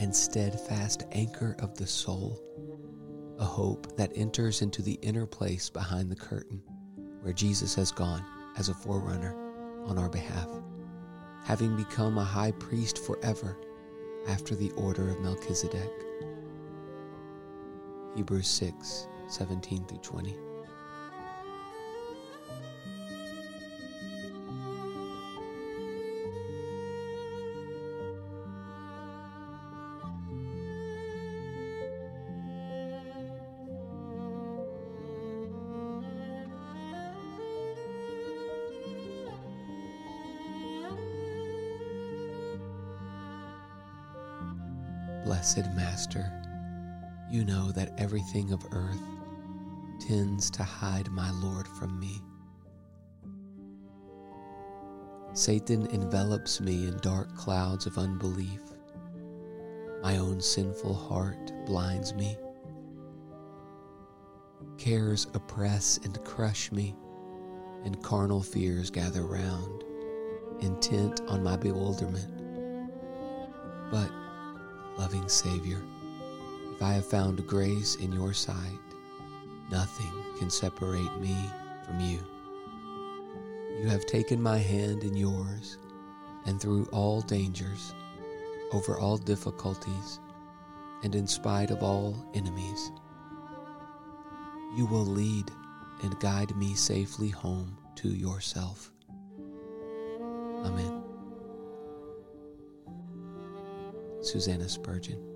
and steadfast anchor of the soul, a hope that enters into the inner place behind the curtain where Jesus has gone as a forerunner on our behalf, having become a high priest forever after the order of Melchizedek. Hebrews 6 17 through 20. Blessed Master, you know that everything of earth tends to hide my Lord from me. Satan envelops me in dark clouds of unbelief. My own sinful heart blinds me. Cares oppress and crush me, and carnal fears gather round, intent on my bewilderment. But, loving Savior, if I have found grace in your sight, Nothing can separate me from you. You have taken my hand in yours, and through all dangers, over all difficulties, and in spite of all enemies, you will lead and guide me safely home to yourself. Amen. Susannah Spurgeon.